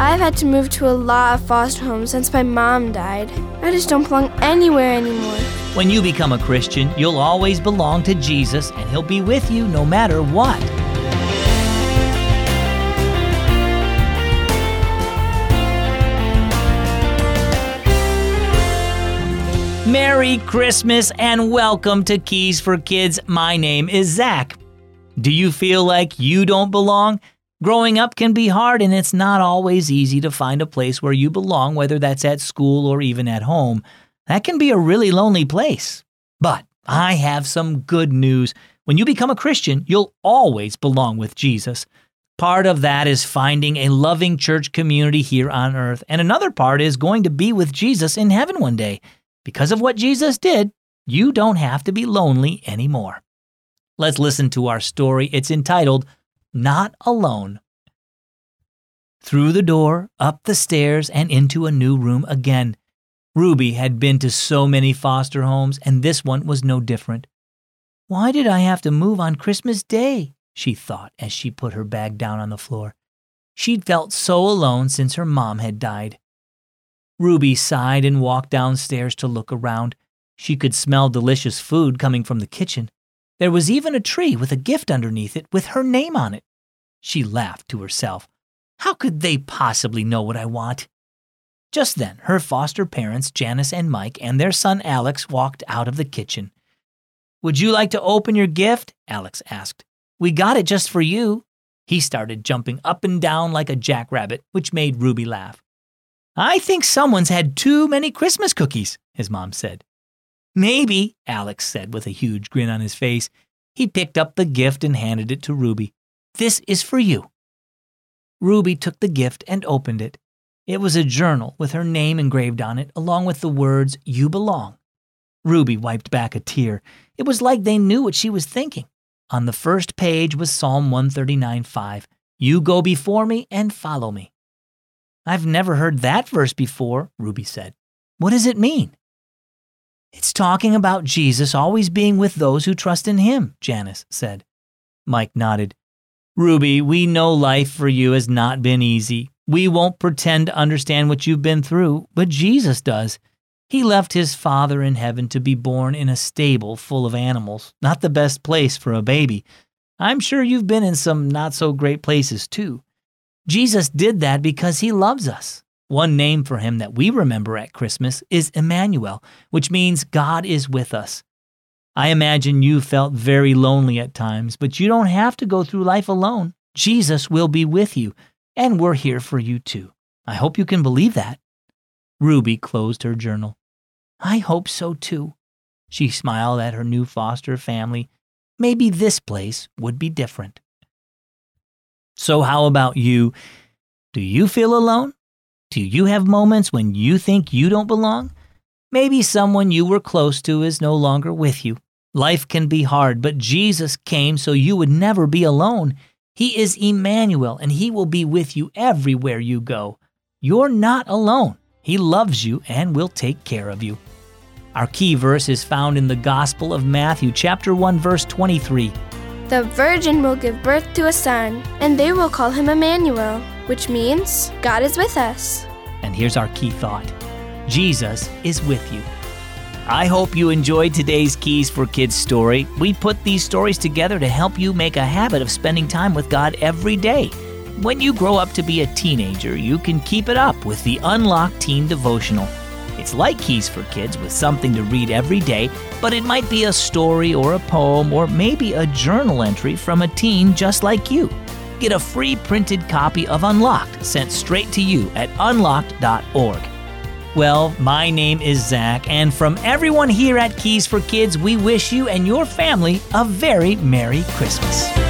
I've had to move to a lot of foster homes since my mom died. I just don't belong anywhere anymore. When you become a Christian, you'll always belong to Jesus and He'll be with you no matter what. Merry Christmas and welcome to Keys for Kids. My name is Zach. Do you feel like you don't belong? Growing up can be hard and it's not always easy to find a place where you belong, whether that's at school or even at home. That can be a really lonely place. But I have some good news. When you become a Christian, you'll always belong with Jesus. Part of that is finding a loving church community here on earth, and another part is going to be with Jesus in heaven one day. Because of what Jesus did, you don't have to be lonely anymore. Let's listen to our story. It's entitled Not Alone. Through the door, up the stairs, and into a new room again. Ruby had been to so many foster homes, and this one was no different. Why did I have to move on Christmas Day? she thought as she put her bag down on the floor. She'd felt so alone since her mom had died. Ruby sighed and walked downstairs to look around. She could smell delicious food coming from the kitchen. There was even a tree with a gift underneath it with her name on it. She laughed to herself. How could they possibly know what I want? Just then, her foster parents, Janice and Mike, and their son Alex walked out of the kitchen. Would you like to open your gift? Alex asked. We got it just for you. He started jumping up and down like a jackrabbit, which made Ruby laugh. I think someone's had too many Christmas cookies, his mom said. Maybe, Alex said with a huge grin on his face. He picked up the gift and handed it to Ruby. This is for you. Ruby took the gift and opened it. It was a journal with her name engraved on it, along with the words, You belong. Ruby wiped back a tear. It was like they knew what she was thinking. On the first page was Psalm 139 5. You go before me and follow me. I've never heard that verse before, Ruby said. What does it mean? It's talking about Jesus always being with those who trust in him, Janice said. Mike nodded. Ruby, we know life for you has not been easy. We won't pretend to understand what you've been through, but Jesus does. He left his Father in heaven to be born in a stable full of animals, not the best place for a baby. I'm sure you've been in some not so great places too. Jesus did that because he loves us. One name for him that we remember at Christmas is Emmanuel, which means God is with us. I imagine you felt very lonely at times, but you don't have to go through life alone. Jesus will be with you, and we're here for you too. I hope you can believe that. Ruby closed her journal. I hope so too. She smiled at her new foster family. Maybe this place would be different. So, how about you? Do you feel alone? Do you have moments when you think you don't belong? Maybe someone you were close to is no longer with you. Life can be hard, but Jesus came so you would never be alone. He is Emmanuel, and He will be with you everywhere you go. You're not alone. He loves you and will take care of you. Our key verse is found in the Gospel of Matthew, chapter 1, verse 23. The virgin will give birth to a son, and they will call him Emmanuel, which means God is with us. And here's our key thought Jesus is with you. I hope you enjoyed today's Keys for Kids story. We put these stories together to help you make a habit of spending time with God every day. When you grow up to be a teenager, you can keep it up with the Unlocked Teen Devotional. It's like Keys for Kids with something to read every day, but it might be a story or a poem or maybe a journal entry from a teen just like you. Get a free printed copy of Unlocked sent straight to you at unlocked.org. Well, my name is Zach, and from everyone here at Keys for Kids, we wish you and your family a very Merry Christmas.